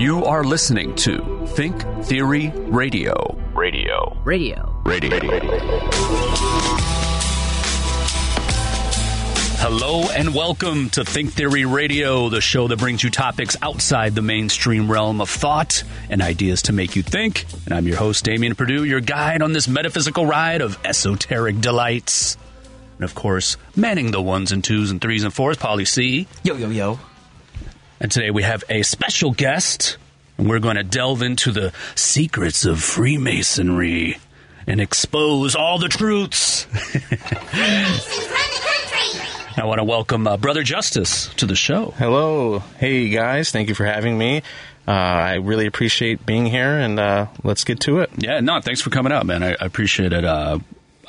You are listening to Think Theory Radio. Radio. Radio. Radio. Radio. Hello and welcome to Think Theory Radio, the show that brings you topics outside the mainstream realm of thought and ideas to make you think. And I'm your host, Damian Perdue, your guide on this metaphysical ride of esoteric delights. And of course, manning the ones and twos and threes and fours, Polly C. Yo, yo, yo. And today we have a special guest, and we're going to delve into the secrets of Freemasonry and expose all the truths. I want to welcome uh, Brother Justice to the show. Hello. Hey, guys. Thank you for having me. Uh, I really appreciate being here, and uh, let's get to it. Yeah, no, thanks for coming out, man. I, I appreciate it.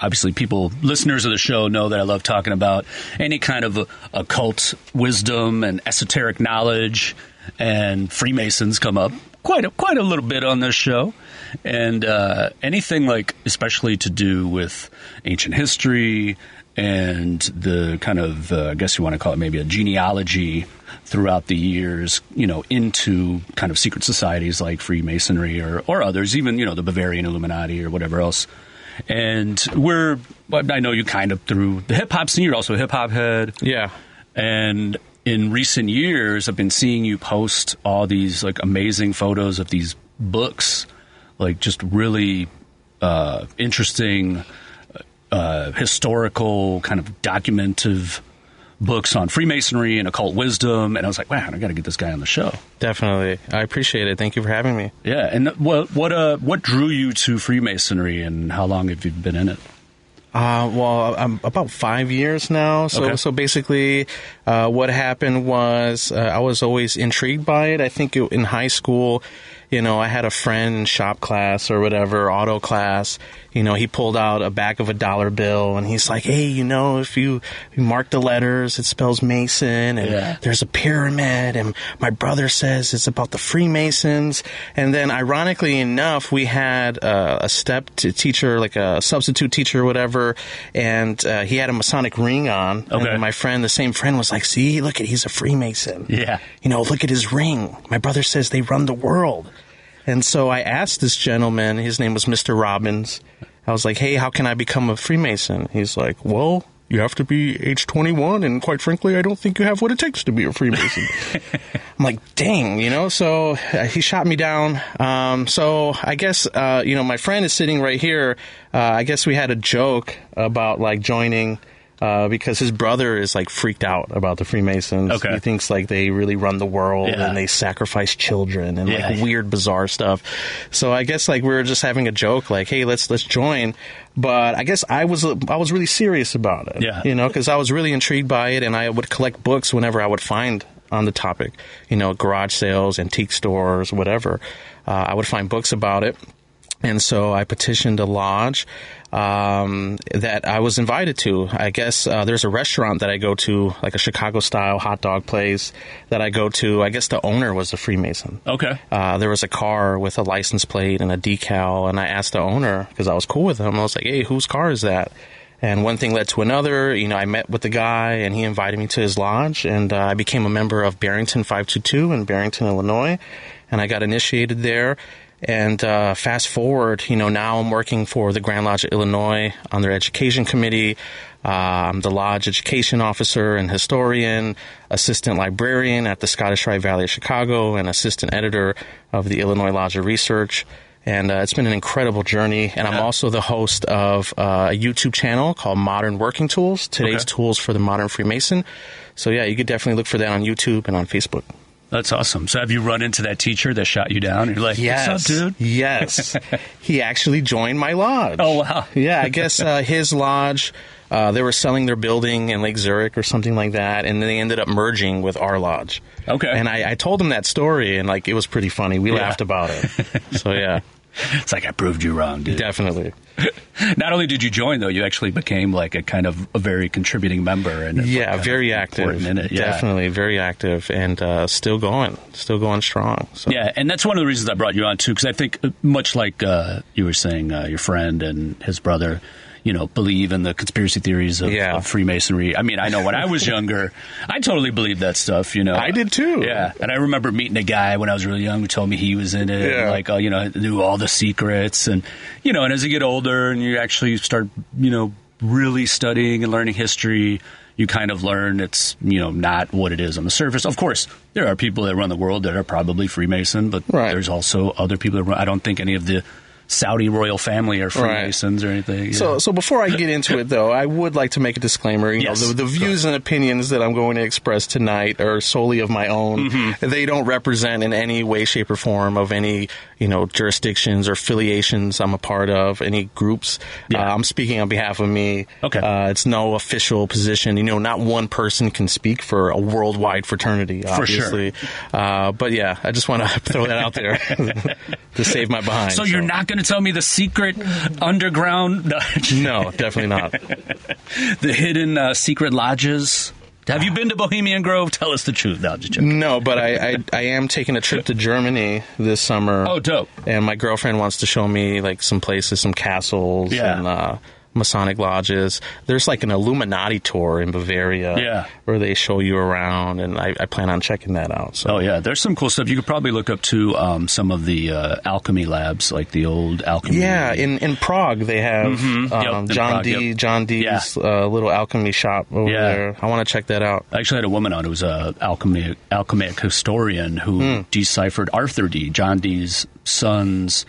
Obviously, people, listeners of the show, know that I love talking about any kind of occult wisdom and esoteric knowledge, and Freemasons come up quite a, quite a little bit on this show, and uh, anything like, especially to do with ancient history and the kind of, uh, I guess you want to call it maybe a genealogy throughout the years, you know, into kind of secret societies like Freemasonry or, or others, even, you know, the Bavarian Illuminati or whatever else. And we're, I know you kind of through the hip hop scene, you're also a hip hop head. Yeah. And in recent years, I've been seeing you post all these like amazing photos of these books, like just really uh, interesting uh, historical kind of documentative books on Freemasonry and occult wisdom, and I was like, wow, I got to get this guy on the show. Definitely, I appreciate it. Thank you for having me. Yeah, and what what uh what drew you to Freemasonry, and how long have you been in it? Uh, well, I'm about five years now. So, Okay. so basically, uh, what happened was uh, I was always intrigued by it. I think it, in high school, you know, I had a friend in shop class or whatever, auto class. You know, he pulled out a back of a dollar bill and he's like, "Hey, you know, if you, you mark the letters, it spells Mason, and Yeah. there's a pyramid, and my brother says it's about the Freemasons." And then, ironically enough, we had uh, a step to teacher, like a substitute teacher, or whatever, and uh, he had a Masonic ring on. Okay. And my friend, the same friend, was like, "See, look at he's a Freemason. Yeah. you know, look at his ring. My brother says they run the world." And so I asked this gentleman, his name was Mr. Robbins. I was like, hey, how can I become a Freemason? He's like, well, you have to be age 21, and quite frankly, I don't think you have what it takes to be a Freemason. I'm like, dang, you know, so uh, he shot me down. Um, so I guess, uh, you know, my friend is sitting right here. Uh, I guess we had a joke about like joining. Uh, because his brother is like freaked out about the Freemasons. Okay. He thinks like they really run the world Yeah. and they sacrifice children and Yeah. like weird, bizarre stuff. So I guess like we were just having a joke, like, "Hey, let's let's join." But I guess I was I was really serious about it. Yeah. You know, because I was really intrigued by it, and I would collect books whenever I would find on the topic. You know, garage sales, antique stores, whatever. Uh, I would find books about it. And so I petitioned a lodge um, that I was invited to. I guess uh, there's a restaurant that I go to, like a Chicago style hot dog place that I go to. I guess the owner was a Freemason. Okay. Uh, there was a car with a license plate and a decal, and I asked the owner because I was cool with him. I was like, "Hey, whose car is that?" And one thing led to another. You know, I met with the guy, and he invited me to his lodge, and uh, I became a member of Barrington 522 in Barrington, Illinois, and I got initiated there. And uh, fast forward, you know, now I'm working for the Grand Lodge of Illinois on their education committee. Uh, I'm the lodge education officer and historian, assistant librarian at the Scottish Rite Valley of Chicago, and assistant editor of the Illinois Lodge of Research. And uh, it's been an incredible journey. And I'm also the host of uh, a YouTube channel called Modern Working Tools, today's Okay. tools for the modern Freemason. So yeah, you could definitely look for that on YouTube and on Facebook. That's awesome. So have you run into that teacher that shot you down? You're like, Yes, what's up, dude? Yes, he actually joined my lodge. Oh, wow. Yeah, I guess uh, his lodge. Uh, they were selling their building in Lake Zurich or something like that, and then they ended up merging with our lodge. Okay. And I, I told him that story, and like it was pretty funny. We Yeah. laughed about it. So yeah, It's like I proved you wrong, dude. definitely. Not only did you join, though, you actually became like a kind of a very contributing member. And Yeah, of very active. In it. Yeah. Definitely very active, and uh, still going, still going strong. So. Yeah, and that's one of the reasons I brought you on too, because I think uh, much like uh, you were saying, uh, your friend and his brother, you know, believe in the conspiracy theories of, Yeah. of Freemasonry. I mean, I know when I was younger, I totally believed that stuff. You know, I did too. Yeah, and I remember meeting a guy when I was really young who told me he was in it, Yeah. like, uh, you know, knew all the secrets, and you know, and as you get older and you actually start, you know, really studying and learning history. You kind of learn it's you know not what it is on the surface. Of course, there are people that run the world that are probably Freemason, but Right. there's also other people that run. I don't think any of the Saudi royal family are Freemasons or anything. So, so before I get into it, though, I would like to make a disclaimer. You Yes. know, the, the views and opinions that I'm going to express tonight are solely of my own. Mm-hmm. They don't represent in any way, shape, or form of any you know jurisdictions or affiliations I'm a part of, any groups. Yeah. Uh, I'm speaking on behalf of me. Okay. Uh, it's no official position. You know, not one person can speak for a worldwide fraternity. For sure. Obviously. Uh, but yeah, I just want to throw that out there to save my behind. So you're not going to tell me the secret underground, No, definitely not. the hidden uh, secret lodges? Have you been to Bohemian Grove? Tell us the truth. No. No, but I, I I am taking a trip to Germany this summer. Oh, dope. And my girlfriend wants to show me like some places, some castles, Yeah. and uh, Masonic lodges. There's like an Illuminati tour in Bavaria, Yeah. where they show you around, and I, I plan on checking that out. So Oh yeah, there's some cool stuff. You could probably look up to um, some of the uh, alchemy labs, like the old alchemy. yeah, in in Prague they have Mhm. Um, in John Prague, D. yep. John Dee's uh, little alchemy shop over Yeah. there. I want to check that out. I actually had a woman on who was a alchemy alchemic historian who Hmm. deciphered Arthur Dee. John Dee's son's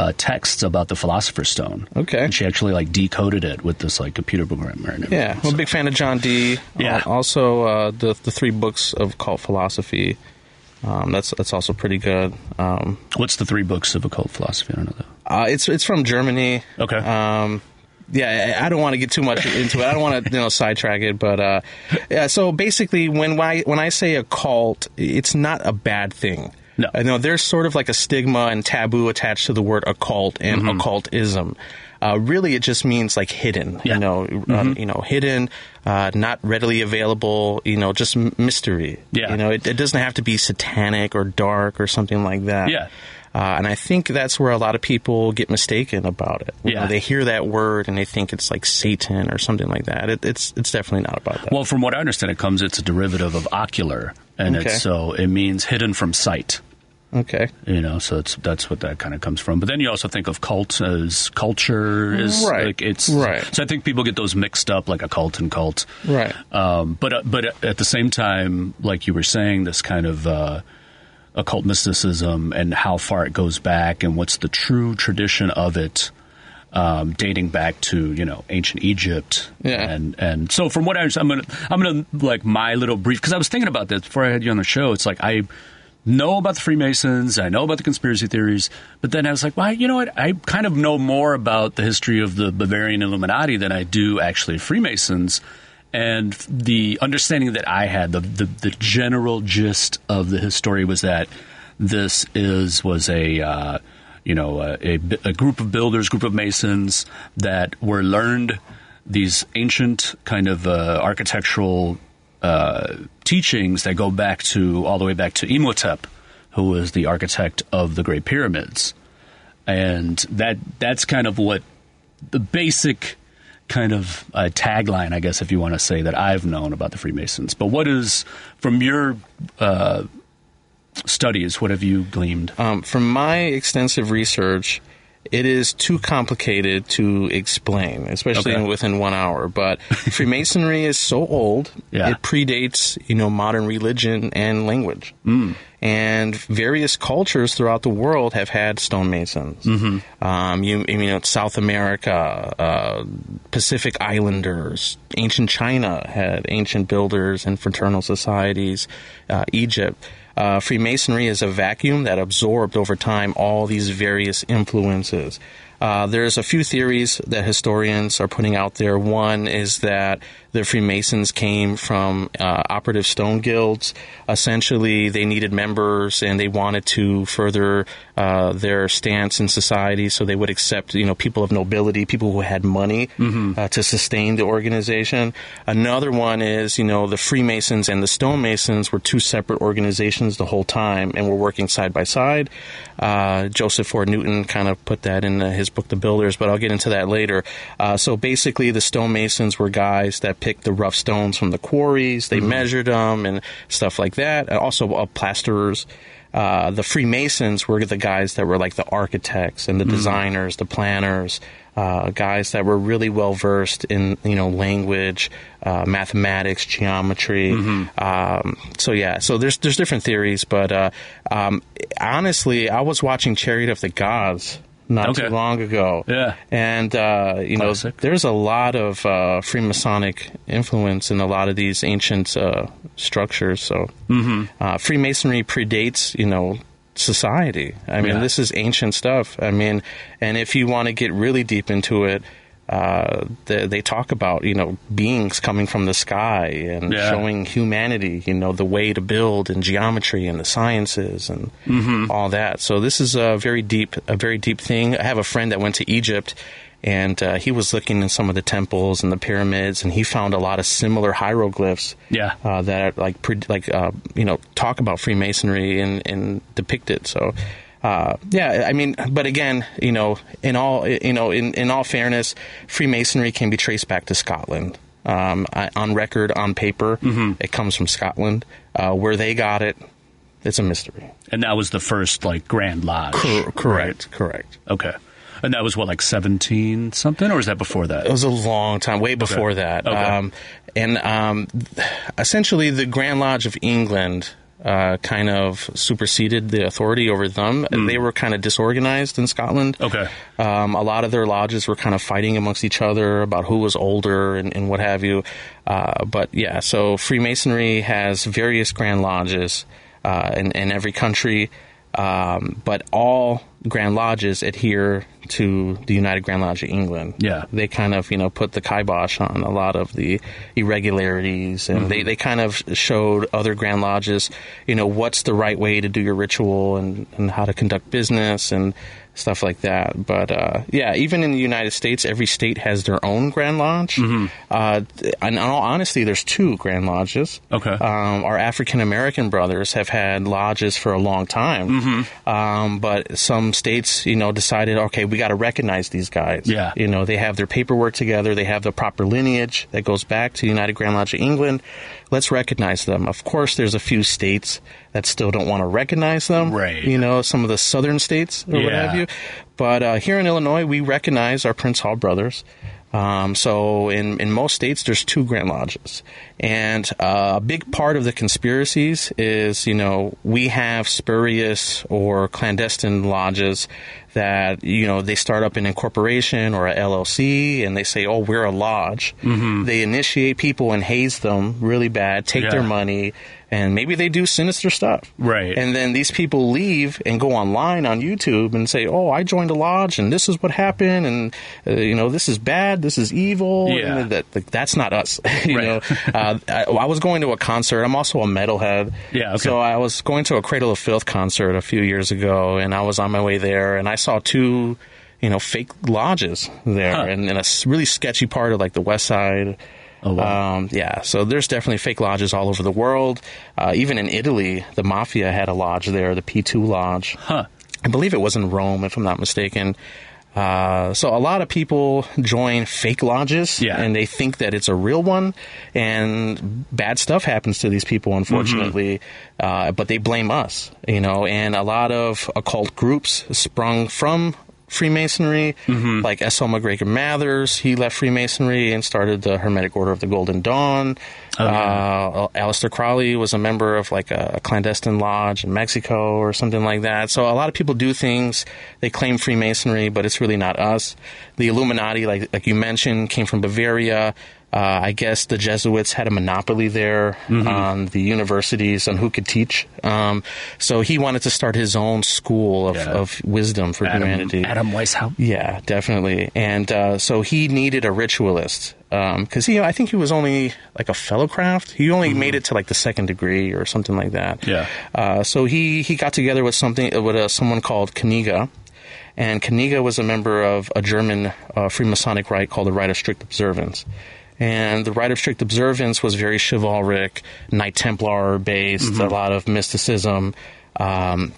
uh, texts about the Philosopher's Stone. Okay. and she actually like decoded it with this like computer programmer and. Yeah, I'm a big fan of John Dee. Yeah. Al- Also, uh, the the three books of cult philosophy. Um, that's that's also pretty good. Um, What's the three books of occult philosophy? I don't know though. uh, it's it's from Germany. Okay. Um, yeah, I I don't want to get too much into it. I don't want to you know sidetrack it, but uh, yeah. So basically, when I when I say a cult, it's not a bad thing. No. I know there's sort of like a stigma and taboo attached to the word occult and Mm-hmm. occultism. Uh, really, it just means like hidden. Yeah. Mm-hmm. You know, uh, you know, hidden, uh, not readily available. You know, just m- mystery. Yeah. You know, it, it doesn't have to be satanic or dark or something like that. Yeah. Uh, and I think that's where a lot of people get mistaken about it. You Yeah. know, they hear that word and they think it's like Satan or something like that. It, it's it's definitely not about that. Well, from what I understand, it comes. It's a derivative of ocular, and Okay. it's so it means hidden from sight. Okay. You know, so it's that's what that kind of comes from. But then you also think of cult as culture is Right. like it's Right. So I think people get those mixed up, like a cult and cult. Right. Um, but uh, but at the same time, like you were saying, this kind of uh, occult mysticism and how far it goes back, and what's the true tradition of it, um, dating back to you know ancient Egypt. Yeah. And and so from what I understand, I'm gonna I'm gonna like my little brief because I was thinking about this before I had you on the show. It's like I know about the Freemasons, I know about the conspiracy theories, but then I was like, well, you know what? I kind of know more about the history of the Bavarian Illuminati than I do actually Freemasons. And the understanding that I had, the, the, the general gist of the history was that this is was a uh, you know a, a, group of builders, group of masons that were learned these ancient kind of uh, architectural uh, teachings that go back to all the way back to Imhotep, who was the architect of the Great Pyramids, and that that's kind of what the basic kind of uh, tagline, I guess, if you want to say that I've known about the Freemasons. But what is from your uh, studies? What have you gleaned? Um, from my extensive research, it is too complicated to explain, especially Okay. within one hour. But Freemasonry is so old; Yeah. it predates you know modern religion and language. Mm. And various cultures throughout the world have had stonemasons. Mm-hmm. Um, you, you know, South America, uh, Pacific Islanders, ancient China had ancient builders and fraternal societies. Uh, Egypt. Uh, Freemasonry is a vacuum that absorbed over time all these various influences. Uh, there's a few theories that historians are putting out there. One is that the Freemasons came from uh, operative stone guilds. Essentially, they needed members and they wanted to further uh, their stance in society. So they would accept, you know, people of nobility, people who had money uh, to sustain the organization. Another one is, you know, the Freemasons and the Stonemasons were two separate organizations the whole time and were working side by side. Uh, Joseph Ford Newton kind of put that in uh, his book, The Builders, but I'll get into that later. Uh, so basically, the stonemasons were guys that picked the rough stones from the quarries, they measured them and stuff like that. And also, uh, plasterers. Uh, the Freemasons were the guys that were like the architects and the designers, the planners, uh, guys that were really well versed in you know language, uh, mathematics, geometry. Um, so yeah, so there's there's different theories, but uh, um, honestly, I was watching Chariot of the Gods not Okay. too long ago. Yeah. and uh, you know, there's a lot of uh, Freemasonic influence in a lot of these ancient uh, structures. So Mm-hmm. uh, Freemasonry predates, you know, society. I mean, Yeah. this is ancient stuff. I mean, and if you want to get really deep into it, uh, they, they talk about you know beings coming from the sky and Yeah. showing humanity, you know, the way to build and geometry and the sciences and Mm-hmm. all that. So this is a very deep, a very deep thing. I have a friend that went to Egypt. And uh, he was looking in some of the temples and the pyramids, and he found a lot of similar hieroglyphs Yeah. uh, that like pre- like uh, you know talk about Freemasonry and, and depict it. So uh, yeah, I mean, but again, you know, in all you know, in, in all fairness, Freemasonry can be traced back to Scotland. Um, I, on record, on paper, it comes from Scotland. Uh, where they got it, it's a mystery. And that was the first like Grand Lodge. Cor- correct, correct. Okay. And that was what, like 17 something, or was that before that? It was a long time, way before that. Okay. Um, and um, essentially, the Grand Lodge of England uh, kind of superseded the authority over them. And they were kind of disorganized in Scotland. Okay. Um, a lot of their lodges were kind of fighting amongst each other about who was older and, and what have you. Uh, but yeah, so Freemasonry has various Grand Lodges uh, in, in every country. Um, but all Grand Lodges adhere to the United Grand Lodge of England. Yeah. They kind of, you know, put the kibosh on a lot of the irregularities and they, they kind of showed other Grand Lodges, you know, what's the right way to do your ritual and, and how to conduct business and stuff like that. But uh, yeah, even in the United States, every state has their own Grand Lodge. Uh, in all honesty, there's two Grand Lodges. Okay. Um, our African American brothers have had lodges for a long time, Mm-hmm. um, but some states, you know, decided, okay, we got to recognize these guys. Yeah. you know, they have their paperwork together, they have the proper lineage that goes back to the United Grand Lodge of England. Let's recognize them. Of course, there's a few states that still don't want to recognize them. Right. You know, some of the southern states or what have you. But uh, here in Illinois, we recognize our Prince Hall brothers. Um, so in, in most states, there's two Grand Lodges. And uh, a big part of the conspiracies is, you know, we have spurious or clandestine lodges that, you know, they start up an incorporation or a LLC and they say, oh, we're a lodge. Mm-hmm. They initiate people and haze them really bad, take Yeah. their money, and maybe they do sinister stuff. Right. And then these people leave and go online on YouTube and say, "Oh, I joined a lodge, and this is what happened, and uh, you know, this is bad, this is evil." Yeah. And that like, that's not us. you Right. know, uh, I, I was going to a concert. I'm also a metalhead. Yeah, okay. So I was going to a Cradle of Filth concert a few years ago, and I was on my way there, and I saw two. You know, fake lodges there, Huh. and in a really sketchy part of like the West Side. Oh, wow. Um, yeah, so there's definitely fake lodges all over the world. Uh, even in Italy, the mafia had a lodge there, the P2 Lodge. Huh. I believe it was in Rome, if I'm not mistaken. Uh, so a lot of people join fake lodges Yeah. and they think that it's a real one and bad stuff happens to these people unfortunately uh, but they blame us you know and a lot of occult groups sprung from Freemasonry, like S.L. MacGregor Mathers, he left Freemasonry and started the Hermetic Order of the Golden Dawn. Oh, yeah. uh, Aleister Crowley was a member of like a, a clandestine lodge in Mexico or something like that. So a lot of people do things. They claim Freemasonry, but it's really not us. The Illuminati, like like you mentioned, came from Bavaria. Uh, I guess the Jesuits had a monopoly there Mm-hmm. on the universities on who could teach. Um, so he wanted to start his own school of, Yeah. of wisdom for Adam, humanity. Adam Weishaupt. Yeah, definitely. And uh, so he needed a ritualist because he, I think he was only like a fellow craft. He only made it to like the second degree or something like that. Yeah. Uh, so he he got together with something with uh, someone called Knigge. And Knigge was a member of a German uh, Freemasonic rite called the Rite of Strict Observance. And the Rite of Strict Observance was very chivalric, Knight Templar based, a lot of mysticism. Um,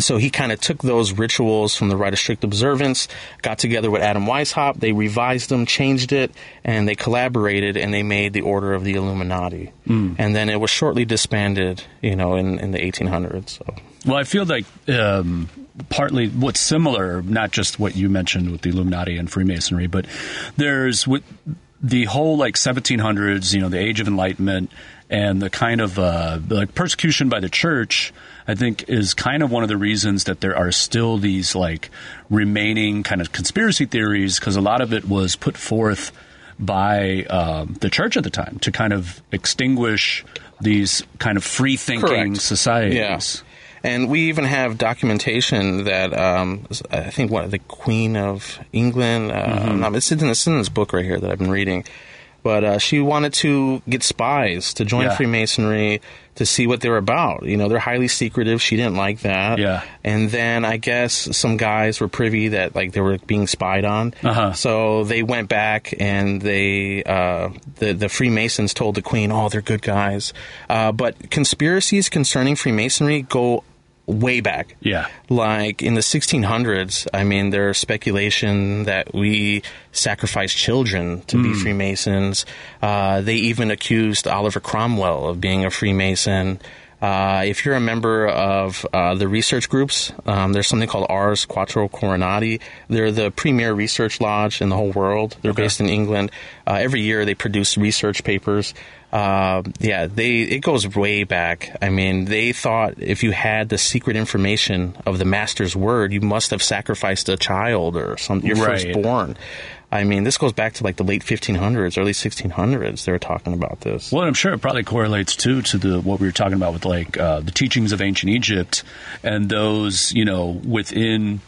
so he kind of took those rituals from the Rite of Strict Observance, got together with Adam Weishaupt, they revised them, changed it, and they collaborated and they made the Order of the Illuminati. And then it was shortly disbanded, you know, in, in the 1800s. So. Well, I feel like um, partly what's similar, not just what you mentioned with the Illuminati and Freemasonry, but there's with the whole like 1700s, you know, the Age of Enlightenment, and the kind of uh, like persecution by the church. I think is kind of one of the reasons that there are still these like remaining kind of conspiracy theories because a lot of it was put forth by um, the church at the time to kind of extinguish these kind of free thinking societies. Yeah. And we even have documentation that um, I think what the Queen of England. Uh, Mm-hmm. it's, in, it's in this book right here that I've been reading. But uh, she wanted to get spies to join Yeah. Freemasonry to see what they're about. You know, they're highly secretive. She didn't like that. Yeah. And then I guess some guys were privy that like they were being spied on. Uh-huh. So they went back and they uh, the the Freemasons told the Queen, "Oh, they're good guys." Uh, but conspiracies concerning Freemasonry go way back. Yeah. Like in the 1600s, I mean, there's speculation that we sacrificed children to be Freemasons. Uh, they even accused Oliver Cromwell of being a Freemason. Uh, if you're a member of uh, the research groups, um, there's something called Ars Quattro Coronati. They're the premier research lodge in the whole world. They're based in England. Uh, every year they produce research papers. Uh, yeah, they it goes way back. I mean, they thought if you had the secret information of the master's word, you must have sacrificed a child or something, your Right. firstborn. I mean, this goes back to like the late 1500s, early 1600s. They were talking about this. Well, I'm sure it probably correlates too to the what we were talking about with like uh, the teachings of ancient Egypt and those you know within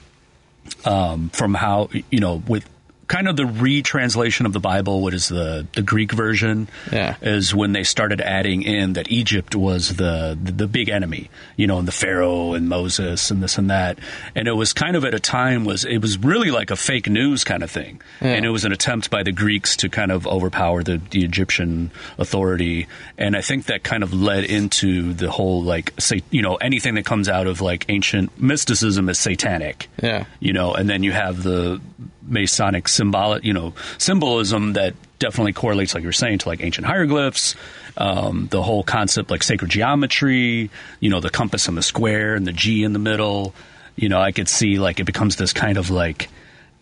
um, from how you know with kind of the retranslation of the Bible. What is the the Greek version? Yeah. is when they started adding in that Egypt was the, the the big enemy. You know, and the Pharaoh and Moses and this and that. And it was kind of at a time was it was really like a fake news kind of thing, and it was an attempt by the Greeks to kind of overpower the, the Egyptian authority. And I think that kind of led into the whole like say you know anything that comes out of like ancient mysticism is satanic Yeah. you know, and then you have the Masonic symbolic, you know, symbolism that definitely correlates, like you were saying, to like ancient hieroglyphs, um, the whole concept like sacred geometry, you know, the compass and the square and the G in the middle. You know, I could see like it becomes this kind of like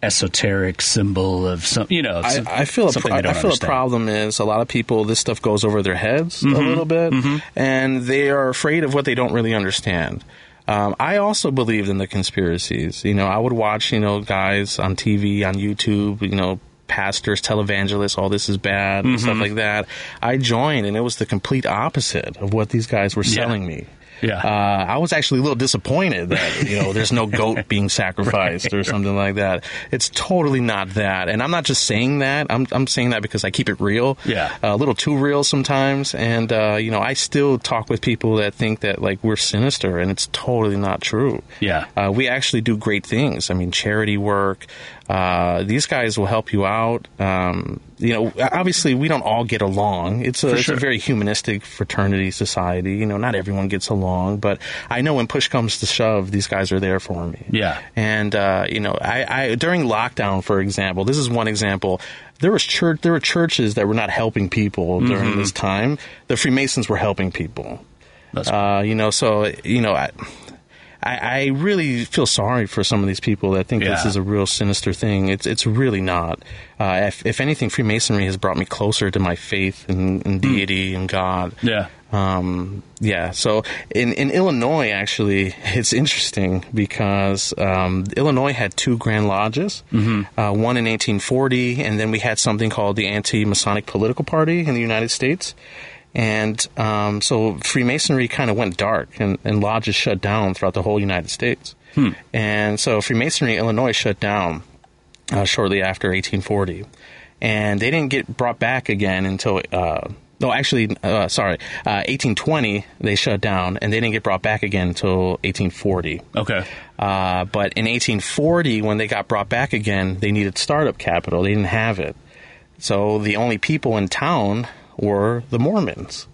esoteric symbol of some, you know, I, I feel a pro- I don't feel a problem is a lot of people this stuff goes over their heads a little bit, and they are afraid of what they don't really understand. Um, I also believed in the conspiracies. You know, I would watch you know guys on TV, on YouTube. You know, pastors, televangelists. All this is bad and stuff like that. I joined, and it was the complete opposite of what these guys were selling me. Yeah. Uh, I was actually a little disappointed that you know there's no goat being sacrificed or something like that. It's totally not that, and I'm not just saying that. I'm I'm saying that because I keep it real. Yeah. a little too real sometimes, and uh, you know I still talk with people that think that like we're sinister, and it's totally not true. Yeah. uh, we actually do great things. I mean, charity work. Uh, these guys will help you out. Um, you know, obviously we don't all get along. It's a, it's a very humanistic fraternity society. You know, not everyone gets along, but I know when push comes to shove, these guys are there for me. Yeah. And uh, you know, I, I during lockdown, for example, this is one example. There was church. There were churches that were not helping people during Mm-hmm. this time. The Freemasons were helping people. That's Uh, you know, so you know, I, I, I really feel sorry for some of these people that think this is a real sinister thing. It's it's really not. Uh, if, if anything, Freemasonry has brought me closer to my faith in, in deity and God. Yeah. Um, yeah. So in, in Illinois, actually, it's interesting because um, Illinois had two Grand Lodges, uh, one in 1840, and then we had something called the Anti-Masonic Political Party in the United States. And um, so Freemasonry kind of went dark, and, and lodges shut down throughout the whole United States. And so Freemasonry, Illinois, shut down uh, shortly after 1840, and they didn't get brought back again until. Uh, no, actually, uh, sorry, uh, 1820 they shut down, and they didn't get brought back again until 1840. Okay. Uh, but in 1840, when they got brought back again, they needed startup capital. They didn't have it, so the only people in town were the Mormons.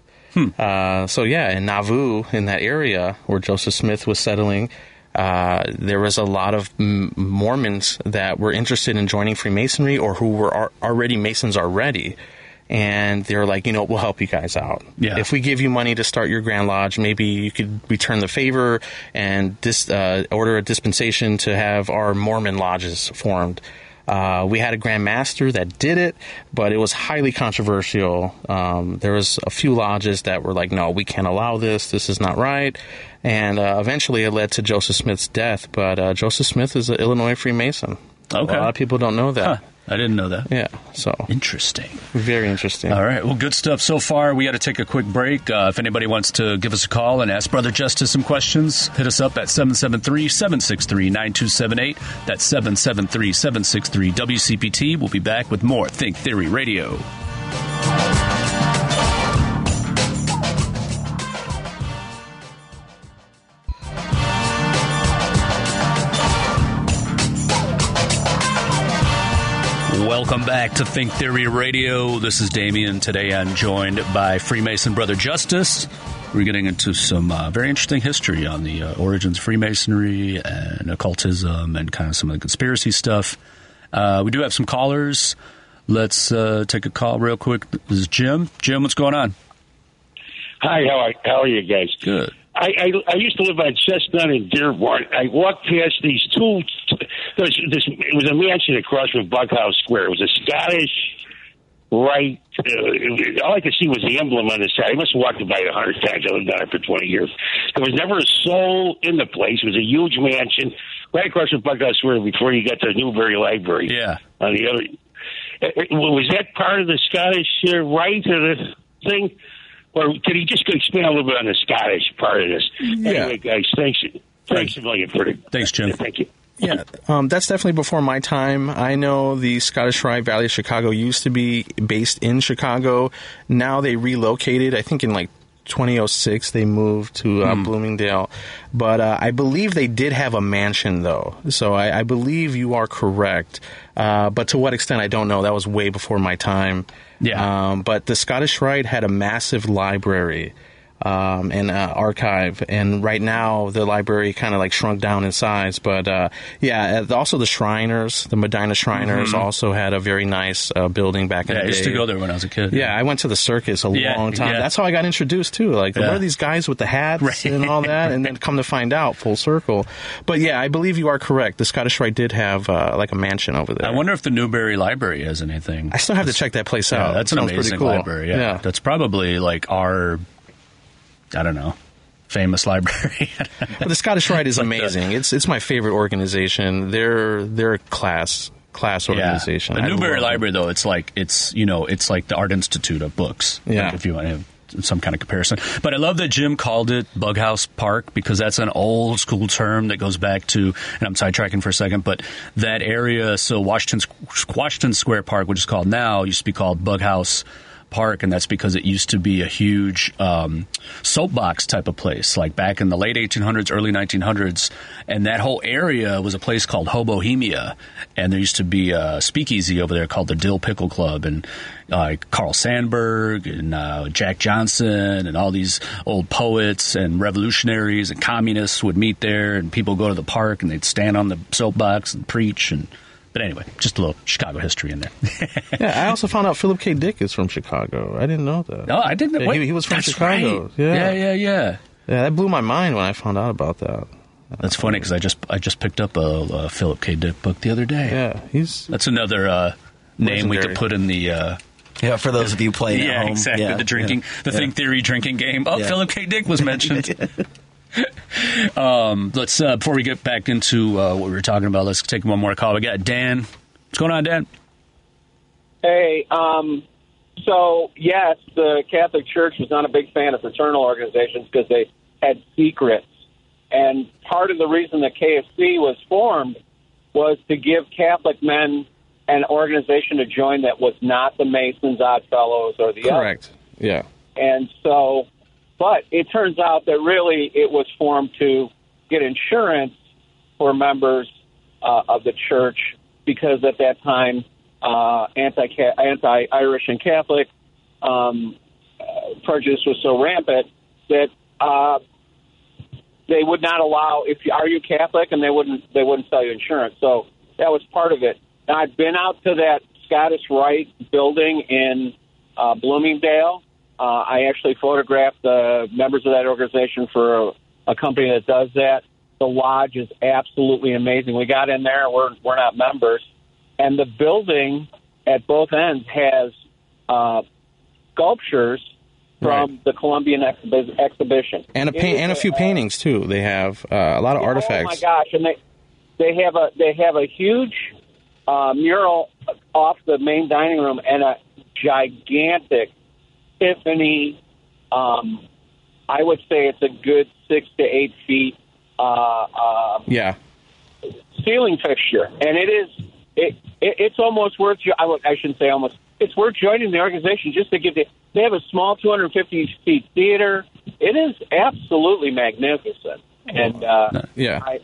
Uh, so yeah, in Nauvoo, in that area where Joseph Smith was settling, uh, there was a lot of m- Mormons that were interested in joining Freemasonry or who were ar- already Masons already. And they were like, you know, we'll help you guys out. Yeah. If we give you money to start your Grand Lodge, maybe you could return the favor and dis- uh, order a dispensation to have our Mormon lodges formed. Uh, we had a Grand Master that did it, but it was highly controversial. Um, there was a few lodges that were like, "No, we can't allow this. This is not right," and uh, eventually it led to Joseph Smith's death. But uh, Joseph Smith is an Illinois Freemason. Okay. a lot of people don't know that. Huh. I didn't know that. Yeah, so Interesting. very interesting. All right. Well, good stuff so far. We got to take a quick break. Uh, if anybody wants to give us a call and ask Brother Justice some questions, hit us up at 773 763 9278. That's 773 763 WCPT. We'll be back with more Think Theory Radio. Welcome back to Think Theory Radio. This is Damian. Today I'm joined by Freemason Brother Justice. We're getting into some uh, very interesting history on the uh, origins of Freemasonry and occultism and kind of some of the conspiracy stuff. Uh, we do have some callers. Let's uh, take a call real quick. This is Jim. Jim, what's going on? Hi, how are, how are you guys? Good. I, I I used to live on Chestnut in Dearborn. I walked past these two. There was this. It was a mansion across from Bughouse Square. It was a Scottish Rite. Uh, all I could see was the emblem on the side. I must have walked by it a hundred times. I lived down there for twenty years. There was never a soul in the place. It was a huge mansion right across from Bughouse Square before you got to Newberry Library. Yeah. On the other. Was that part of the Scottish uh, Rite of the thing? Or could he just expand a little bit on the Scottish part of this? Anyway, guys, thanks. Thanks a million for the. Thanks, Jim. Thank you. Yeah, um, that's definitely before my time. I know the Scottish Rite Valley of Chicago used to be based in Chicago. Now they relocated. I think in like 2006 they moved to uh, Bloomingdale, but uh, I believe they did have a mansion though. So I, I believe you are correct. Uh, but to what extent I don't know. That was way before my time. Yeah. Um, but the Scottish Rite had a massive library um, and uh, archive, and right now the library kind of like shrunk down in size. But uh, yeah, uh, also the Shriners, the Medina Shriners, also had a very nice uh, building back in Mm-hmm. Yeah, I used to go there when I was a kid. Yeah, I went to the circus a Yeah, long time. yeah. That's how I got introduced too. Like, Yeah. what are these guys with the hats Right. and all that? And then come to find out, full circle. But yeah, I believe you are correct. The Scottish Rite did have uh, like a mansion over there. I wonder if the Newberry Library has anything. I still have to check that place Yeah, out. that's an Sounds amazing cool. library. Yeah. that's probably like our, I don't know, famous library. But the Scottish Rite is uh, amazing. It's it's my favorite organization. They're they're a class class organization. The I Newberry them. Library, though, it's like it's you know it's like the Art Institute of books. Yeah. like, if you want to have some kind of comparison. But I love that Jim called it Bughouse Park because that's an old school term that goes back to. And I'm sidetracking for a second, but that area. So Washington Washington Square Park, which is called now, used to be called Bughouse. Park, and that's because it used to be a huge um, soapbox type of place, like back in the late 1800s, early 1900s, and that whole area was a place called Hobohemia, and there used to be a speakeasy over there called the Dill Pickle Club, and uh, Carl Sandburg and uh, Jack Johnson and all these old poets and revolutionaries and communists would meet there, and people go to the park and they'd stand on the soapbox and preach and. But anyway, just a little Chicago history in there. Yeah, I also found out Philip K. Dick is from Chicago. I didn't know that. No, I didn't. Yeah, wait, he- he was from that's Chicago. right. Yeah. yeah, yeah, yeah. Yeah, that blew my mind when I found out about that. That's funny because I just I just picked up a, a Philip K. Dick book the other day. Yeah, he's That's another uh, name we could put in the. Uh, Yeah, for those of you playing at yeah, home. exactly. Yeah, the drinking, yeah, the yeah. Think Theory drinking game. Oh, Yeah. Philip K. Dick was mentioned. um, let's uh, before we get back into uh, what we were talking about. Let's take one more call. We got Dan. What's going on, Dan? Hey, um, so yes, the Catholic Church was not a big fan of fraternal organizations because they had secrets. And part of the reason the K of C was formed was to give Catholic men an organization to join that was not the Masons, Odd Fellows, or the others. correct. Yeah. And so, but it turns out that really it was formed to get insurance for members uh, of the church because at that time, uh, anti anti Irish and Catholic um, uh, prejudice was so rampant that uh, they would not allow if you are you Catholic and they wouldn't they wouldn't sell you insurance. So that was part of it. Now I've been out to that Scottish Rite building in uh, Bloomingdale. Uh, I actually photographed the members of that organization for a, a company that does that. The lodge is absolutely amazing. We got in there. We're we're not members, and the building at both ends has uh, sculptures from the Columbian exhibi- exhibition And a pa- and a few paintings too. They have uh, a lot of artifacts. Oh my gosh! And they they have a they have a huge uh, mural off the main dining room and a gigantic Tiffany. Um, I would say it's a good six to eight feet uh, uh, Yeah. ceiling fixture, and it is it, it it's almost worth. jo- I, would, I shouldn't say almost. It's worth joining the organization just to give the. They have a small 250 seat theater. It is absolutely magnificent, and uh, Yeah. I,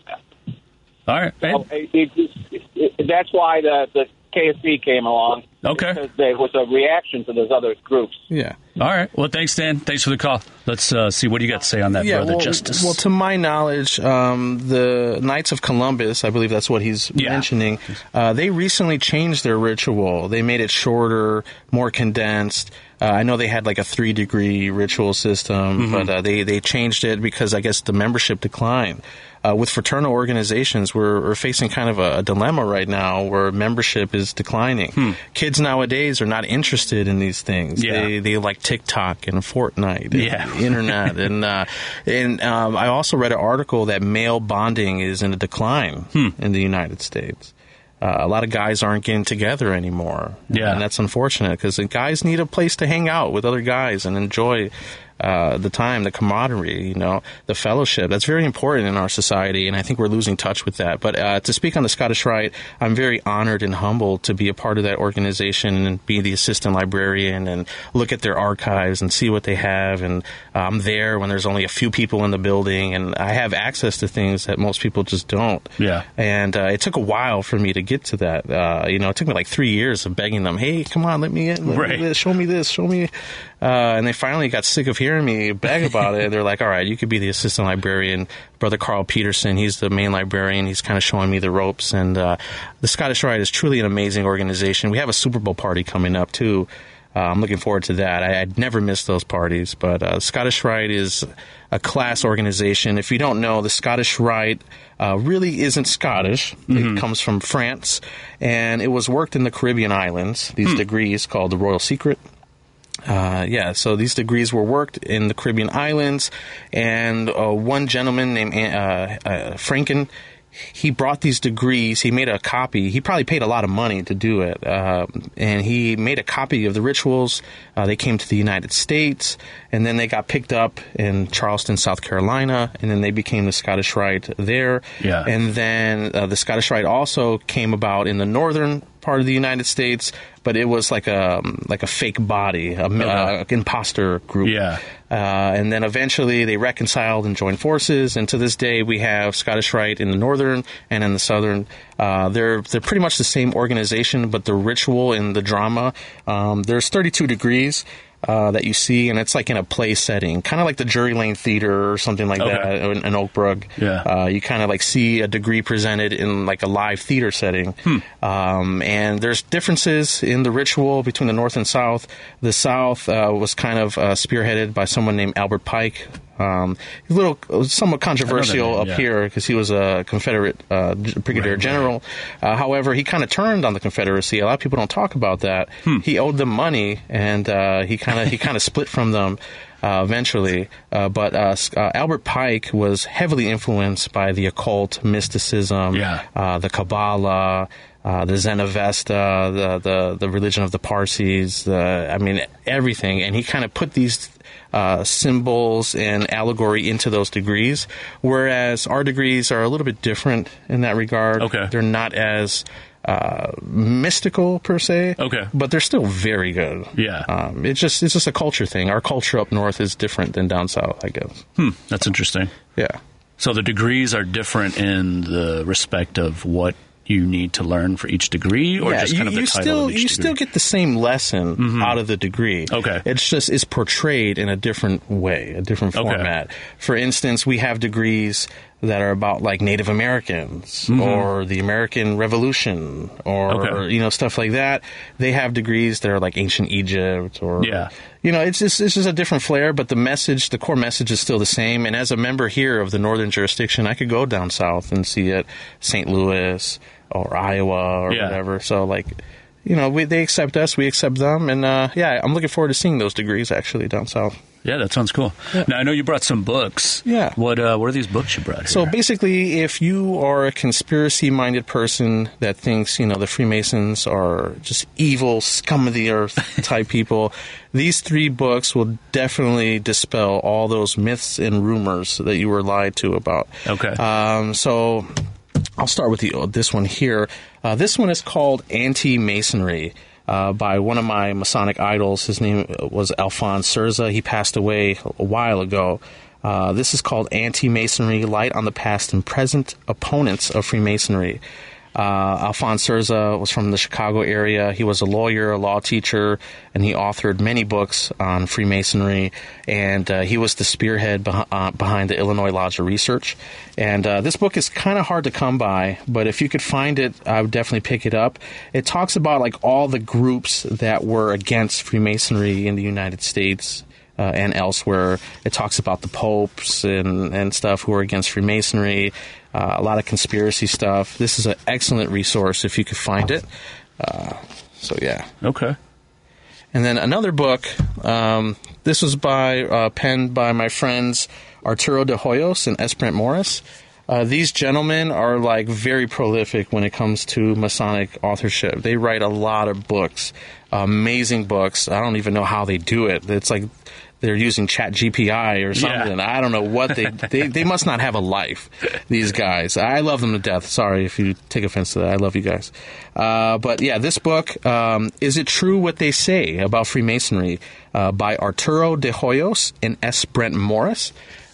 All right. Hey, it, it, it, it, that's why the the K of C came along. Okay. because there was a reaction to those other groups. Yeah. All right. Well, thanks, Dan. Thanks for the call. Let's uh, see what do you got to say on that, brother well, Justice. well, to my knowledge, um, the Knights of Columbus, I believe that's what he's Yeah. mentioning, uh, they recently changed their ritual. They made it shorter, more condensed. Uh, I know they had like a three degree ritual system, Mm-hmm. but uh, they, they changed it because I guess the membership declined. Uh, with fraternal organizations, we're, we're facing kind of a, a dilemma right now where membership is declining. Kids nowadays are not interested in these things. Hmm. Yeah. They, they like TikTok and Fortnite, and Yeah. the internet, and uh, and um, I also read an article that male bonding is in a decline Hmm. in the United States. Uh, a lot of guys aren't getting together anymore, Yeah. and that's unfortunate because the guys need a place to hang out with other guys and enjoy. Uh, the time, the camaraderie, you know, the fellowship. That's very important in our society, and I think we're losing touch with that. But uh, to speak on the Scottish Rite, I'm very honored and humbled to be a part of that organization and be the assistant librarian and look at their archives and see what they have. And uh, I'm there when there's only a few people in the building, and I have access to things that most people just don't. Yeah. And uh, it took a while for me to get to that. Uh, you know, it took me like three years of begging them, "Hey, come on, let me in, let Right. this, show me this, show me." Uh, and they finally got sick of hearing me beg about it. They're like, "All right, you could be the assistant librarian." Brother Carl Peterson, he's the main librarian. He's kind of showing me the ropes. And uh, the Scottish Rite is truly an amazing organization. We have a Super Bowl party coming up too. Uh, I'm looking forward to that. I, I'd never miss those parties. But uh, Scottish Rite is a class organization. If you don't know, the Scottish Rite uh, really isn't Scottish. It comes from France, and it was worked in the Caribbean islands. These degrees called the Royal Secret. Uh, yeah, so these degrees were worked in the Caribbean islands, and uh, one gentleman named uh, uh, Francken, he brought these degrees. He made a copy. He probably paid a lot of money to do it, uh, and he made a copy of the rituals. Uh, they came to the United States, and then they got picked up in Charleston, South Carolina, and then they became the Scottish Rite there. Yeah. and then uh, the Scottish Rite also came about in the northern part of the United States, but it was like a like a fake body, a uh, imposter group. Yeah. Uh, and then eventually they reconciled and joined forces, and to this day we have Scottish Rite in the northern and in the southern. Uh, they're they're pretty much the same organization, but the ritual and the drama. Um, there's 32 degrees. Uh, that you see, and it's like in a play setting, kind of like the Drury Lane Theater or something like Okay. that in, in Oak Brook. Yeah. Uh, you kind of like see a degree presented in like a live theater setting. Um, and there's differences in the ritual between the North and South. The South uh, was kind of uh, spearheaded by someone named Albert Pike. Um, he's a little somewhat controversial name, up yeah. here because he was a Confederate uh, brigadier Right, general. Uh, however, he kind of turned on the Confederacy. A lot of people don't talk about that. Hmm. He owed them money, and uh, he kind of he kind of split from them. Uh, eventually, uh, but uh, uh, Albert Pike was heavily influenced by the occult, mysticism, Yeah. uh, the Kabbalah, uh, the Zend-Avesta, the, the the religion of the Parsis. I mean everything, and he kind of put these uh, symbols and allegory into those degrees. Whereas our degrees are a little bit different in that regard. Okay. they're not as uh, mystical per se. Okay. but they're still very good. Yeah. um, it's just it's just a culture thing. Our culture up north is different than down south, I guess. Hmm, that's interesting. Yeah. So the degrees are different in the respect of what you need to learn for each degree, or yeah, just you, kind of the you title still of each you degree? still get the same lesson mm-hmm. out of the degree. Okay. it's just it's portrayed in a different way, a different Okay. format. For instance, we have degrees that are about like Native Americans or the American Revolution or Mm-hmm. Okay. you know stuff like that. They have degrees that are like ancient Egypt or Yeah. you know, it's just it's just a different flair, but the message, the core message is still the same. And as a member here of the northern jurisdiction, I could go down south and see it, St. Louis or Iowa or Yeah. whatever. So like, you know, we, they accept us, we accept them, and uh, yeah, I'm looking forward to seeing those degrees actually down south. Yeah, that sounds cool. Now I know you brought some books. Yeah. What uh, what are these books you brought? So basically, if you are a conspiracy minded person that thinks, you know, the Freemasons are just evil, scum of the earth type people, these three books will definitely dispel all those myths and rumors that you were lied to about. Okay. Um, so I'll start with the, this one here. Uh, this one is called Anti Masonry. Uh, by one of my Masonic idols. His name was Alphonse Cerza. He passed away a while ago. Uh, this is called Anti Masonry Light on the Past and Present Opponents of Freemasonry. Uh, Alphonse Cerza was from the Chicago area. He was a lawyer, a law teacher, and he authored many books on Freemasonry. And uh, he was the spearhead beh- uh, behind the Illinois Lodge of Research. And uh, this book is kind of hard to come by, but if you could find it, I would definitely pick it up. It talks about like all the groups that were against Freemasonry in the United States uh, and elsewhere. It talks about the popes and, and stuff who are against Freemasonry, uh, a lot of conspiracy stuff. This is an excellent resource if you could find it. Uh, so, yeah. okay. And then another book. Um, this was by uh, penned by my friends Arturo de Hoyos and S. Brent Morris. Uh, these gentlemen are like very prolific when it comes to Masonic authorship. They write a lot of books, amazing books. I don't even know how they do it. It's like they're using Chat GPT or something. I don't know what they, they they must not have a life. These guys, I love them to death. Sorry if you take offense to that. I love you guys. Uh, but yeah, this book um, is it true what they say about Freemasonry uh, by Arturo de Hoyos and S. Brent Morris.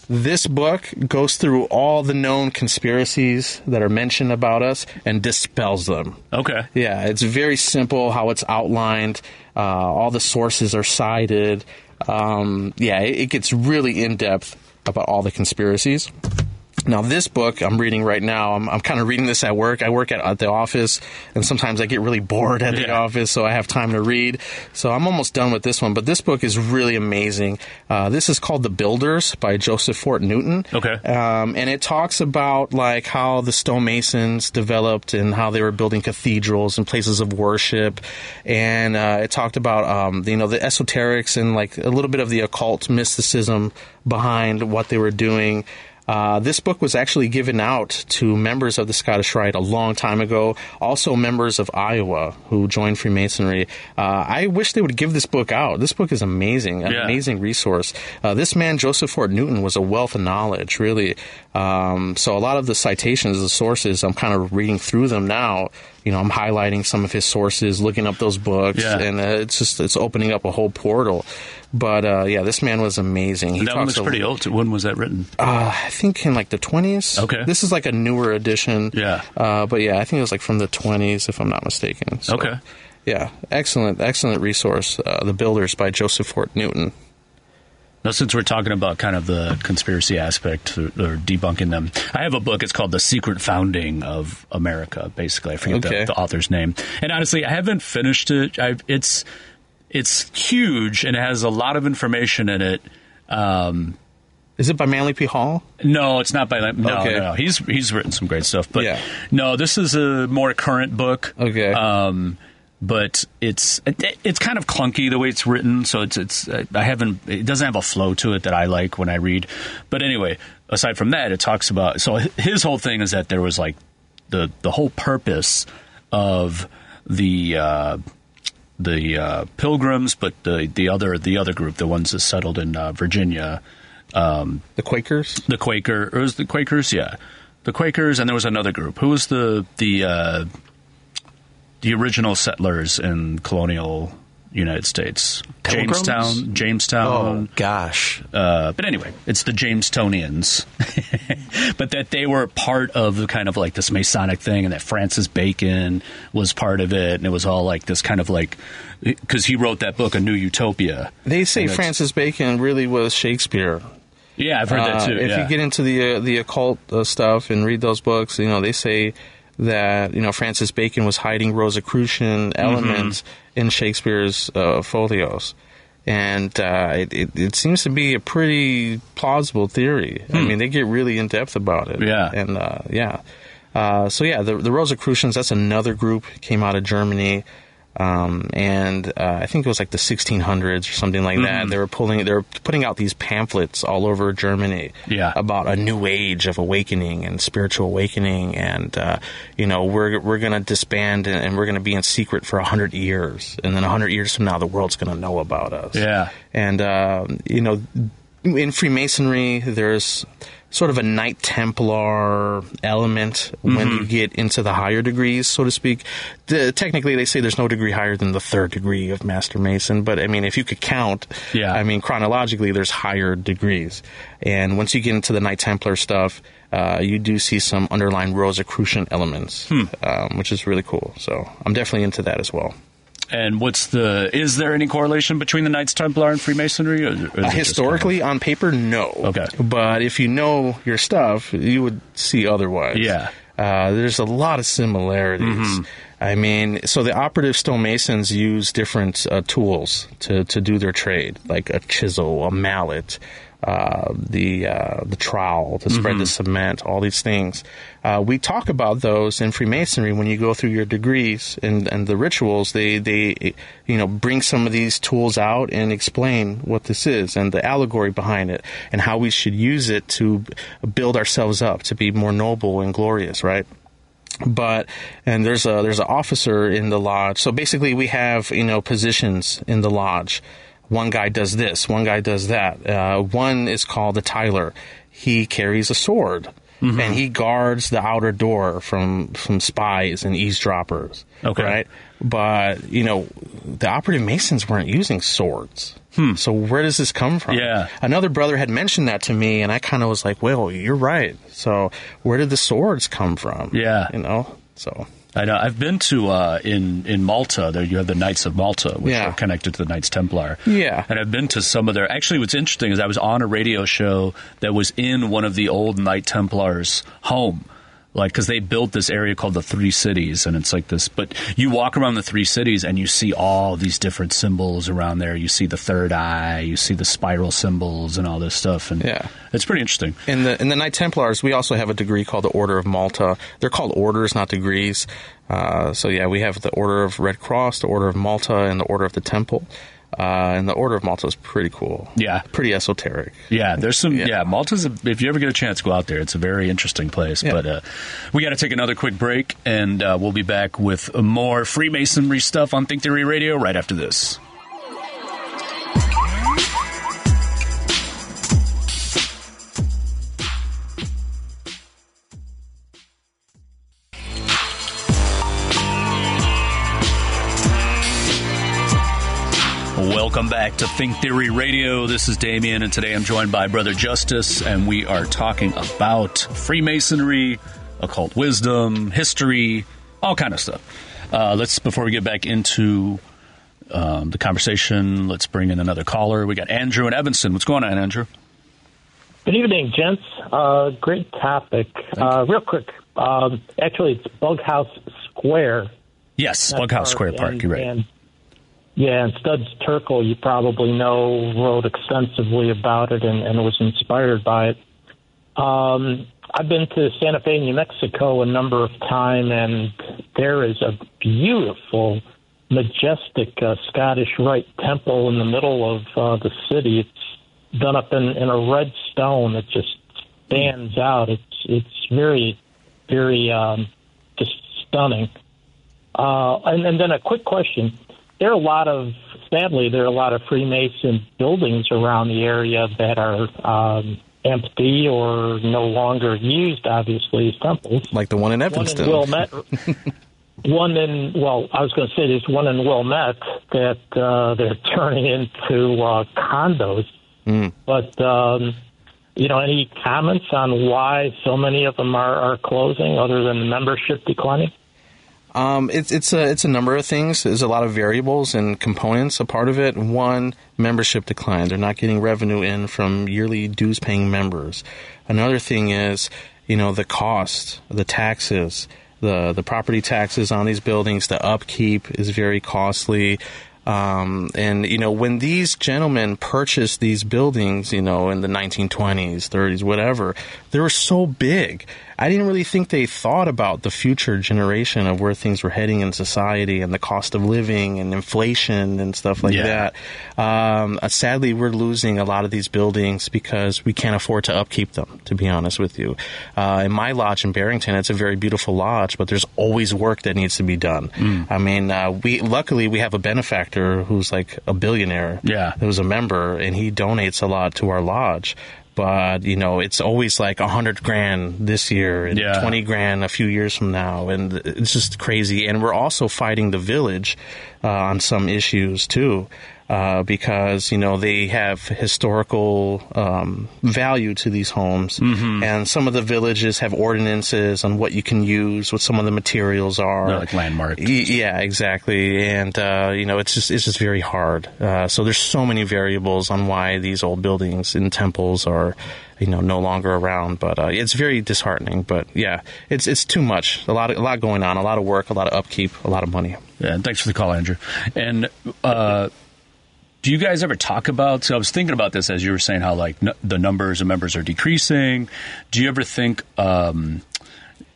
This book goes through all the known conspiracies that are mentioned about us and dispels them. Okay. Yeah, it's very simple how it's outlined. Uh, all the sources are cited. Um, yeah, it, it gets really in depth about all the conspiracies. Now, this book I'm reading right now, I'm, I'm kind of reading this at work. I work at, at the office, and sometimes I get really bored at the Yeah. office, so I have time to read. So I'm almost done with this one, but this book is really amazing. Uh, this is called The Builders by Joseph Fort Newton. Okay. Um, and it talks about like how the stonemasons developed and how they were building cathedrals and places of worship, and uh, it talked about um, you know the esoterics and like a little bit of the occult mysticism behind what they were doing. Uh, this book was actually given out to members of the Scottish Rite a long time ago, also members of Iowa who joined Freemasonry. Uh, I wish they would give this book out. This book is amazing, an Yeah. amazing resource. Uh, this man, Joseph Fort Newton, was a wealth of knowledge, really. Um, so a lot of the citations, the sources, I'm kind of reading through them now. You know, I'm highlighting some of his sources, looking up those books, Yeah. and uh, it's just it's opening up a whole portal. But uh, yeah, this man was amazing. He that one talks looks a- pretty old. When was that written? uh, I think in like the 20s. Okay. This is like a newer edition. Yeah. Uh, but yeah, I think it was like from the 20s, if I'm not mistaken. So, Okay. Yeah, excellent, excellent resource. Uh, the Builders by Joseph Fort Newton. Now, since we're talking about kind of the conspiracy aspect or, or debunking them, I have a book. It's called The Secret Founding of America. Basically, I forget Okay. the, the author's name. And honestly, I haven't finished it. I've, it's it's huge and it has a lot of information in it. Um, Is it by Manly P. Hall? No, it's not by no, Okay. no, no. He's he's written some great stuff, but Yeah. no, this is a more current book. Okay. Um, but it's it, it's kind of clunky the way it's written, so it's it's I haven't it doesn't have a flow to it that I like when I read. But anyway, aside from that, it talks about so his whole thing is that there was like the the whole purpose of the uh, the uh, pilgrims, but the the other the other group, the ones that settled in uh, Virginia, The Quakers? the Quaker, or was the Quakers? Yeah, the Quakers, and there was another group. Who was the the uh, the original settlers in colonial United States? Pilgrims? Jamestown, Jamestown. Oh gosh. Uh, but anyway, it's the Jamestonians. but that they were part of the kind of like this Masonic thing, and that Francis Bacon was part of it, and it was all like this kind of like because he wrote that book, A New Utopia. They say Francis Bacon really was Shakespeare. Yeah, I've heard that Uh, too. If yeah. you get into the uh, the occult uh, stuff and read those books, you know they say that you know Francis Bacon was hiding Rosicrucian Mm-hmm. elements in Shakespeare's uh, folios, and uh, it, it, it seems to be a pretty plausible theory. I mean, they get really in depth about it. Hmm. Yeah. and uh, yeah. Uh, so yeah, the the Rosicrucians. That's another group came out of Germany. Um, and uh, I think it was like the 1600s or something like Mm-hmm. that. They were pulling, they were putting out these pamphlets all over Germany Yeah. about a new age of awakening and spiritual awakening, and uh, you know we're we're gonna disband and, and we're gonna be in secret for a hundred years, and then a hundred years from now the world's gonna know about us. Yeah. and uh, you know in Freemasonry there's sort of a Knight Templar element when Mm-hmm. you get into the higher degrees, so to speak. The, technically, they say there's no degree higher than the third degree of Master Mason, but I mean, if you could count, Yeah. I mean, chronologically, there's higher degrees. And once you get into the Knight Templar stuff, uh, you do see some underlying Rosicrucian elements, Hmm. um, which is really cool. So I'm definitely into that as well. And what's the? Is there any correlation between the Knights Templar and Freemasonry? Or, or is it Uh, historically, on paper, no. Okay. But if you know your stuff, you would see otherwise. Yeah. Uh, there's a lot of similarities. Mm-hmm. I mean, so the operative stonemasons use different uh, tools to, to do their trade, like a chisel, a mallet, uh, the uh, the trowel to spread Mm-hmm. the cement, all these things. Uh, we talk about those in Freemasonry when you go through your degrees and, and the rituals. They they you know bring some of these tools out and explain what this is and the allegory behind it and how we should use it to build ourselves up to be more noble and glorious, right? but and there's a there's an officer in the lodge. So basically, we have you know positions in the lodge. One guy does this, one guy does that. Uh, one is called the Tyler. He carries a sword. And he guards the outer door from from spies and eavesdroppers. Okay. right? But you know, the operative masons weren't using swords. So where does this come from? Yeah. Another brother had mentioned that to me, and I kind of was like, "Well, you're right." So where did the swords come from? Yeah. you know. So I know. I've been to uh, in in Malta. There you have the Knights of Malta, which Yeah. are connected to the Knights Templar. Yeah. and I've been to some of their. Actually, what's interesting is I was on a radio show that was in one of the old Knight Templars' home. Like, because they built this area called the Three Cities, and it's like this. But you walk around the Three Cities, and you see all these different symbols around there. You see the third eye, you see the spiral symbols, and all this stuff. And Yeah. it's pretty interesting. in the in the Knight Templars, we also have a degree called the Order of Malta. They're called orders, not degrees. Uh, so yeah, we have the Order of Red Cross, the Order of Malta, and the Order of the Temple. Uh, and the Order of Malta is pretty cool. Yeah. pretty esoteric. Yeah, there's some. Yeah, Yeah. Malta's. A, if you ever get a chance, go out there. It's a very interesting place. Yeah. But uh, we got to take another quick break, and uh, we'll be back with more Freemasonry stuff on Think Theory Radio right after this. Welcome back to Think Theory Radio. This is Damian, and today I'm joined by Brother Justice, and we are talking about Freemasonry, occult wisdom, history, all kind of stuff. Uh, let's before we get back into um, the conversation, let's bring in another caller. We got Andrew and Evanston. What's going on, Andrew? Good evening, gents. Uh, great topic. Uh, real quick, um, actually, it's Bughouse Square. Yes, Bughouse Square Park. and- You're right. And, Yeah, and Studs Terkel, you probably know, wrote extensively about it and, and was inspired by it. Um, I've been to Santa Fe, New Mexico, a number of times, and there is a beautiful, majestic uh, Scottish Rite temple in the middle of uh, the city. It's done up in, in a red stone that just stands out. It's it's very, very um, just stunning. Uh, and, and then a quick question: There are a lot of, sadly, there are a lot of Freemason buildings around the area that are um, empty or no longer used. Obviously, as temples. Like the one in Evanston. One in Wilmette. one in well, I was going to say there's one in Wilmette that uh, they're turning into uh, condos. Mm. But um, you know, any comments on why so many of them are, are closing, other than the membership declining? Um, it's it's a it's a number of things. There's a lot of variables and components a part of it. One, membership decline. They're not getting revenue in from yearly dues paying members. Another thing is, you know, the cost, the taxes, the the property taxes on these buildings, the upkeep is very costly. Um, and you know, when these gentlemen purchased these buildings, you know, in the 1920s, 30s, whatever, they were so big. I didn't really think they thought about the future generation of where things were heading in society and the cost of living and inflation and stuff like Yeah. that. Um, uh, sadly, we're losing a lot of these buildings because we can't afford to upkeep them. To be honest with you, uh, in my lodge in Barrington, it's a very beautiful lodge, but there's always work that needs to be done. I mean, uh, we luckily we have a benefactor who's like a billionaire. Yeah. who's a member, and he donates a lot to our lodge. But you know, it's always like a hundred grand this year and Yeah. twenty grand a few years from now, and it's just crazy. And we're also fighting the village uh, on some issues too, uh, because you know they have historical um, value to these homes, and some of the villages have ordinances on what you can use, what some of the materials are, They're like landmarked. Y- yeah, exactly. And uh, you know, it's just it's just very hard. Uh, so there's so many variables on why these old buildings and temples are, you know, no longer around. But uh, it's very disheartening. But yeah, it's it's too much. A lot of, a lot going on. A lot of work. A lot of upkeep. A lot of money. Yeah, thanks for the call, Andrew. And uh, do you guys ever talk about? So I was thinking about this as you were saying how like n- the numbers of members are decreasing. Do you ever think? Um,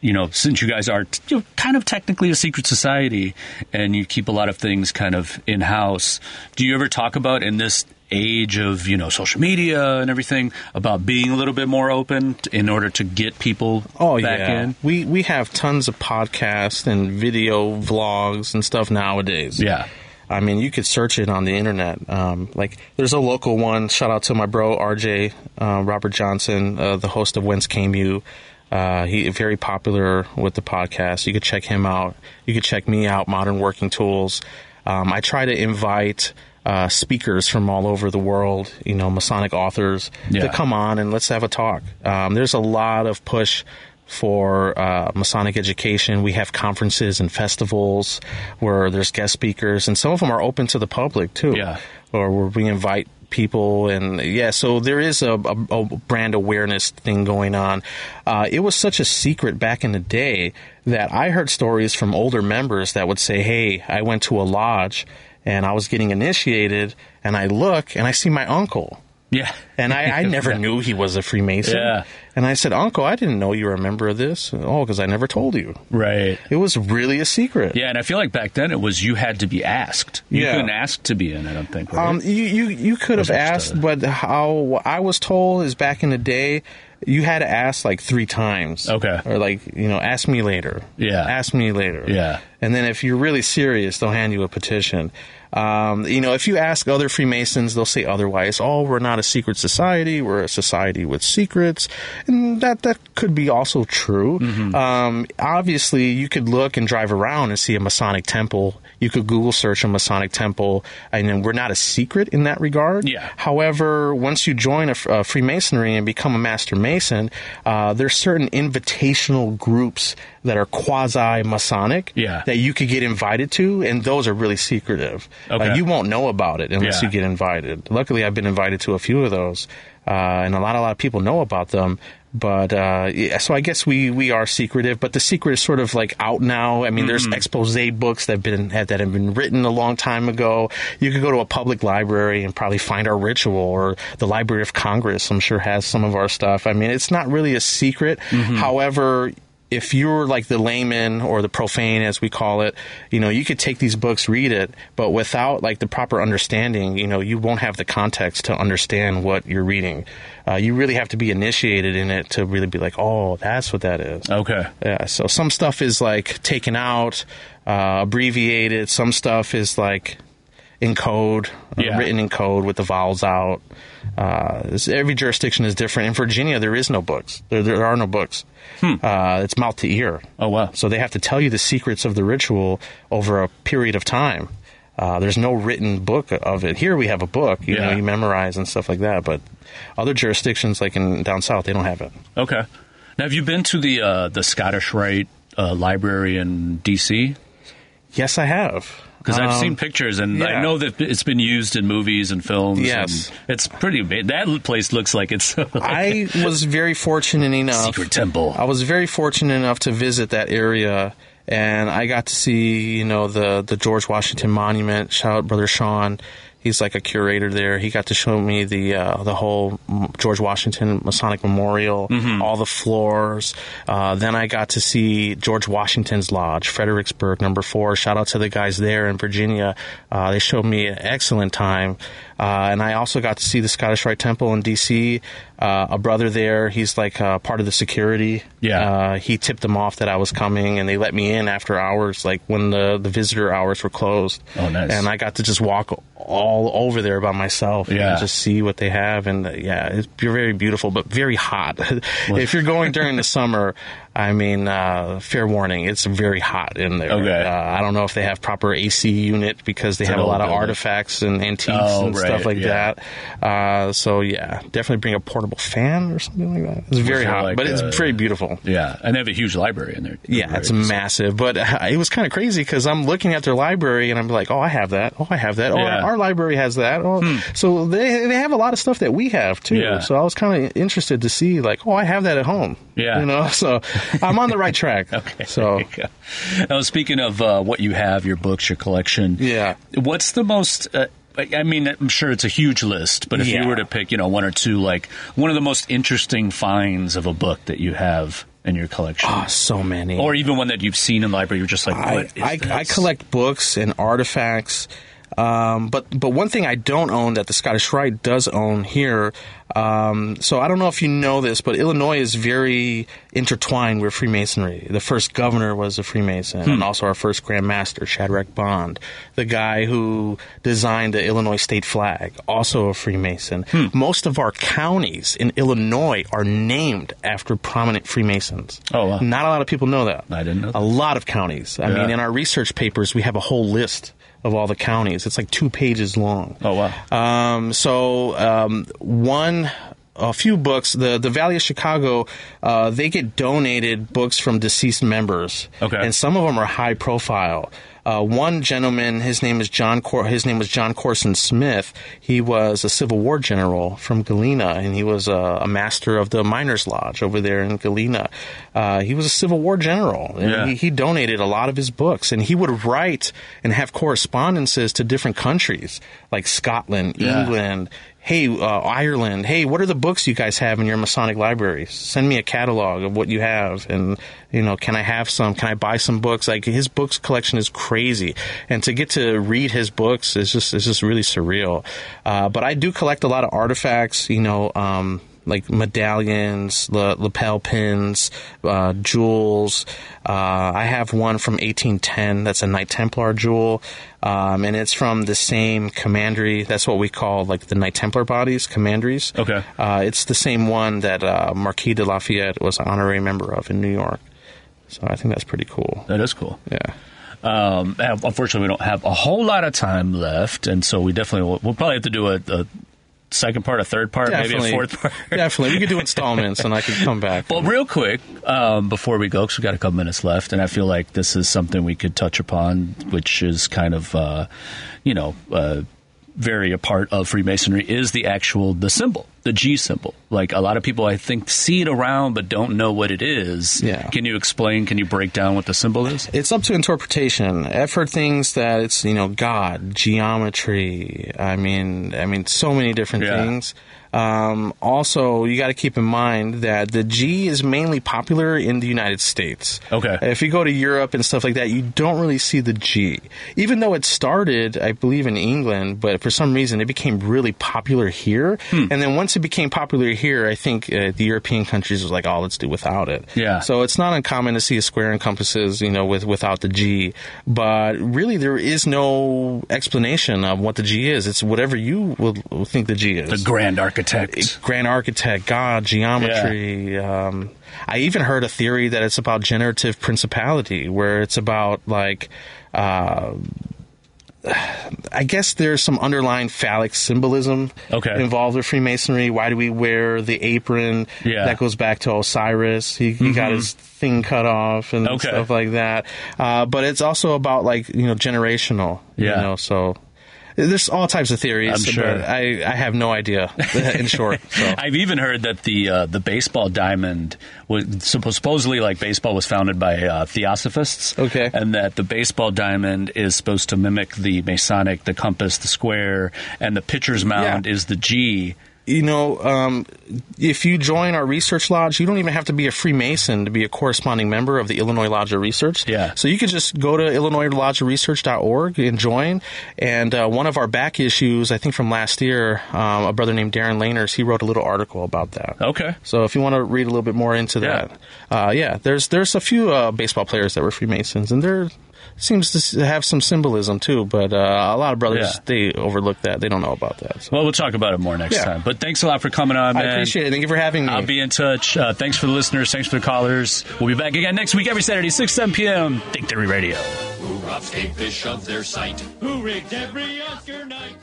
you know, since you guys are t- you know, kind of technically a secret society and you keep a lot of things kind of in house, do you ever talk about in this age of, you know, social media and everything about being a little bit more open t- in order to get people Oh back yeah, in? we we have tons of podcasts and video vlogs and stuff nowadays. Yeah. I mean, you could search it on the internet. Um, like, there's a local one. Shout out to my bro RJ uh, Robert Johnson, uh, the host of Whence Came You. Uh, he very popular with the podcast. You could check him out. You could check me out. Modern Working Tools. Um, I try to invite uh, speakers from all over the world. You know, Masonic authors Yeah. to come on and let's have a talk. Um, there's a lot of push for uh, Masonic education. We have conferences and festivals where there's guest speakers, and some of them are open to the public too. Yeah. Or where we invite people, and yeah, so there is a, a, a brand awareness thing going on. Uh, it was such a secret back in the day that I heard stories from older members that would say, "Hey, I went to a lodge." And I was getting initiated, and I look and I see my uncle. Yeah. And I, I never knew he was a Freemason. Yeah. And I said, Uncle, I didn't know you were a member of this. Oh, because I never told you. Right. It was really a secret. Yeah, and I feel like back then it was you had to be asked. You Yeah. couldn't ask to be in. I don't think. Right? Um, you, you, you could have asked, but how I was told is back in the day, you had to ask like three times. Okay. Or like, you know, ask me later. Yeah. Ask me later. Yeah. And then if you're really serious, they'll hand you a petition. Um, you know, if you ask other Freemasons, they'll say otherwise. Oh, we're not a secret society. We're a society with secrets. And that, that could be also true. Mm-hmm. Um, obviously, you could look and drive around and see a Masonic temple. You could Google search a Masonic temple. And then we're not a secret in that regard. Yeah. However, once you join a, a Freemasonry and become a Master Mason, uh, there's certain invitational groups that are quasi Masonic Yeah. That you could get invited to, and those are really secretive. Okay. Uh, you won't know about it unless Yeah. you get invited. Luckily, I've been invited to a few of those, uh, and a lot, a lot of people know about them. But uh, yeah, so I guess we, we are secretive, but the secret is sort of like out now. I mean, there's expose books that have been that have been written a long time ago. You could go to a public library and probably find our ritual, or the Library of Congress. I'm sure has some of our stuff. I mean, it's not really a secret. However, if you're like the layman or the profane, as we call it, you know, you could take these books, read it, but without like the proper understanding, you know, you won't have the context to understand what you're reading. Uh, you really have to be initiated in it to really be like, oh, that's what that is. Okay. Yeah, so some stuff is like taken out, uh, abbreviated. Some stuff is like in code, uh, Yeah. written in code with the vowels out. Uh, this- every jurisdiction is different. In Virginia, there is no books. There, there are no books. Uh, it's mouth to ear. Oh, wow. So they have to tell you the secrets of the ritual over a period of time. Uh, there's no written book of it. Here we have a book, you know, Yeah. you memorize and stuff like that. But other jurisdictions, like in down south, they don't have it. Okay. Now, have you been to the uh, the Scottish Rite uh, Library in D.C.? Yes, I have. Because I've Um, seen pictures, and I know that it's been used in movies and films. Yes. and it's pretty. That place looks like it's I was very fortunate enough. secret temple. I was very fortunate enough to visit that area, and I got to see, you know, the the George Washington Monument. Shout out, brother Sean. He's like a curator there. He got to show me the uh, the whole George Washington Masonic Memorial, all the floors. Uh, then I got to see George Washington's Lodge, Fredericksburg, number four. Shout out to the guys there in Virginia. Uh, they showed me an excellent time. Uh, and I also got to see the Scottish Rite Temple in D.C. Uh, a brother there, he's like uh, part of the security. Yeah. Uh, he tipped them off that I was coming, and they let me in after hours, like when the, the visitor hours were closed. Oh, nice. And I got to just walk all over there by myself Yeah. and just see what they have. And uh, yeah, it's very beautiful, but very hot. if you're going during the summer, I mean, uh, fair warning, it's very hot in there. Okay. Uh, I don't know if they have proper AC unit because they It's have a lot of artifacts and antiques Oh, and right, stuff like yeah. that. Uh, so yeah, definitely bring a portable fan or something like that. It's very hot, like but it's a- very beautiful. yeah, and they have a huge library in there. Yeah, it's Right. massive, but uh, it was kind of crazy because I'm looking at their library and I'm like, oh, I have that. Oh, I have that. Oh, Yeah. Hmm. our library has that. Oh, so they they have a lot of stuff that we have too. Yeah. So I was kind of interested to see, like, oh, I have that at home. Yeah. you know. So I'm on the right track. Okay. So Now, speaking of uh, what you have, your books, your collection. Yeah. What's the most? Uh, I mean, I'm sure it's a huge list, but if Yeah. you were to pick, you know, one or two, like one of the most interesting finds of a book that you have in your collection, oh, so many. or even one that you've seen in the library, you're just like, I, what is I? I collect books and artifacts. Um, but but one thing I don't own that the Scottish Rite does own here. Um, so I don't know if you know this, but Illinois is very intertwined with Freemasonry. The first governor was a Freemason, and also our first Grand Master, Shadrach Bond, the guy who designed the Illinois state flag, also a Freemason. Most of our counties in Illinois are named after prominent Freemasons. Oh, wow. Not a lot of people know that. I didn't know A lot of counties. I Yeah. mean, in our research papers, we have a whole list of all the counties. It's like two pages long. Oh, wow. Um, so um, one. A few books. The the Valley of Chicago, uh, they get donated books from deceased members, Okay. and some of them are high profile. Uh, one gentleman, his name is John. Cor- his name was John Corson Smith. He was a Civil War general from Galena, and he was a, a master of the Miners' Lodge over there in Galena. Uh, he was a Civil War general, and Yeah. he, he donated a lot of his books, and he would write and have correspondences to different countries like Scotland, Yeah. England. Hey, uh, Ireland. Hey, what are the books you guys have in your Masonic libraries? Send me a catalog of what you have, and you know, can I have some? Can I buy some books? Like his books collection is crazy, and to get to read his books is just is just really surreal. Uh, but I do collect a lot of artifacts. You know. Um, like medallions, la- lapel pins, uh, jewels. Uh, I have one from 1810 that's a Knight Templar jewel, um, and it's from the same commandery. That's what we call like the Knight Templar bodies, commanderies. Okay. Uh, it's the same one that uh, Marquis de Lafayette was an honorary member of in New York. So I think that's pretty cool. that is cool. Yeah. Um, unfortunately, we don't have a whole lot of time left, and so we definitely will, we'll probably have to do a, a second part, a third part, maybe a fourth part. Definitely. We could do installments and I could come back. Well, real quick, um, before we go, because we've got a couple minutes left, and I feel like this is something we could touch upon, which is kind of, uh, you know, uh, very a part of Freemasonry is the actual the symbol, the G symbol. Like a lot of people, I think, see it around but don't know what it is. Yeah. Can you explain? Can you break down what the symbol is? It's up to interpretation. I've heard things that it's you know God, geometry. I mean, I mean, so many different Yeah. things. Um, also, you got to keep in mind that the G is mainly popular in the United States. Okay. If you go to Europe and stuff like that, you don't really see the G. Even though it started, I believe, in England, but for some reason it became really popular here. Hmm. And then once it became popular here, I think uh, the European countries was like, oh, let's do without it. Yeah. So it's not uncommon to see a square and compasses, you know, with without the G. But really, there is no explanation of what the G is. It's whatever you will think the G is The grand architect. grand architect, God, geometry. Um, I even heard a theory that it's about generative principality, where it's about like. Uh, I guess there's some underlying phallic symbolism Okay. involved with Freemasonry. Why do we wear the apron? Yeah. Mm-hmm. That goes back to Osiris. He, he got his thing cut off and Okay. stuff like that. Uh, but it's also about like you know generational. Yeah. You know, so there's all types of theories. I'm sure. I I have no idea. In short, so. I've even heard that the uh, the baseball diamond was supposedly like baseball was founded by uh, theosophists. Okay. and that the baseball diamond is supposed to mimic the Masonic, the compass, the square, and the pitcher's mound Yeah. is the G. you know, um, if you join our research lodge, you don't even have to be a Freemason to be a corresponding member of the Illinois Lodge of Research. Yeah. So you could just go to illinoislodgeofresearch.org and join. And uh, one of our back issues, I think from last year, um, a brother named Darren Laners, he wrote a little article about that. Okay. So if you want to read a little bit more into Yeah. that, uh, yeah, there's there's a few uh, baseball players that were Freemasons, and there seems to have some symbolism too. But uh, a lot of brothers Yeah. they overlook that; they don't know about that. So. Well, we'll talk about it more next Yeah. time. But thanks a lot for coming on, I man. appreciate it. Thank you for having me. I'll be in touch. Uh, thanks for the listeners. Thanks for the callers. We'll be back again next week, every Saturday, 6, 7 p.m. Think Theory Radio. Who robbed skatefish of their sight? Who rigged every Oscar night?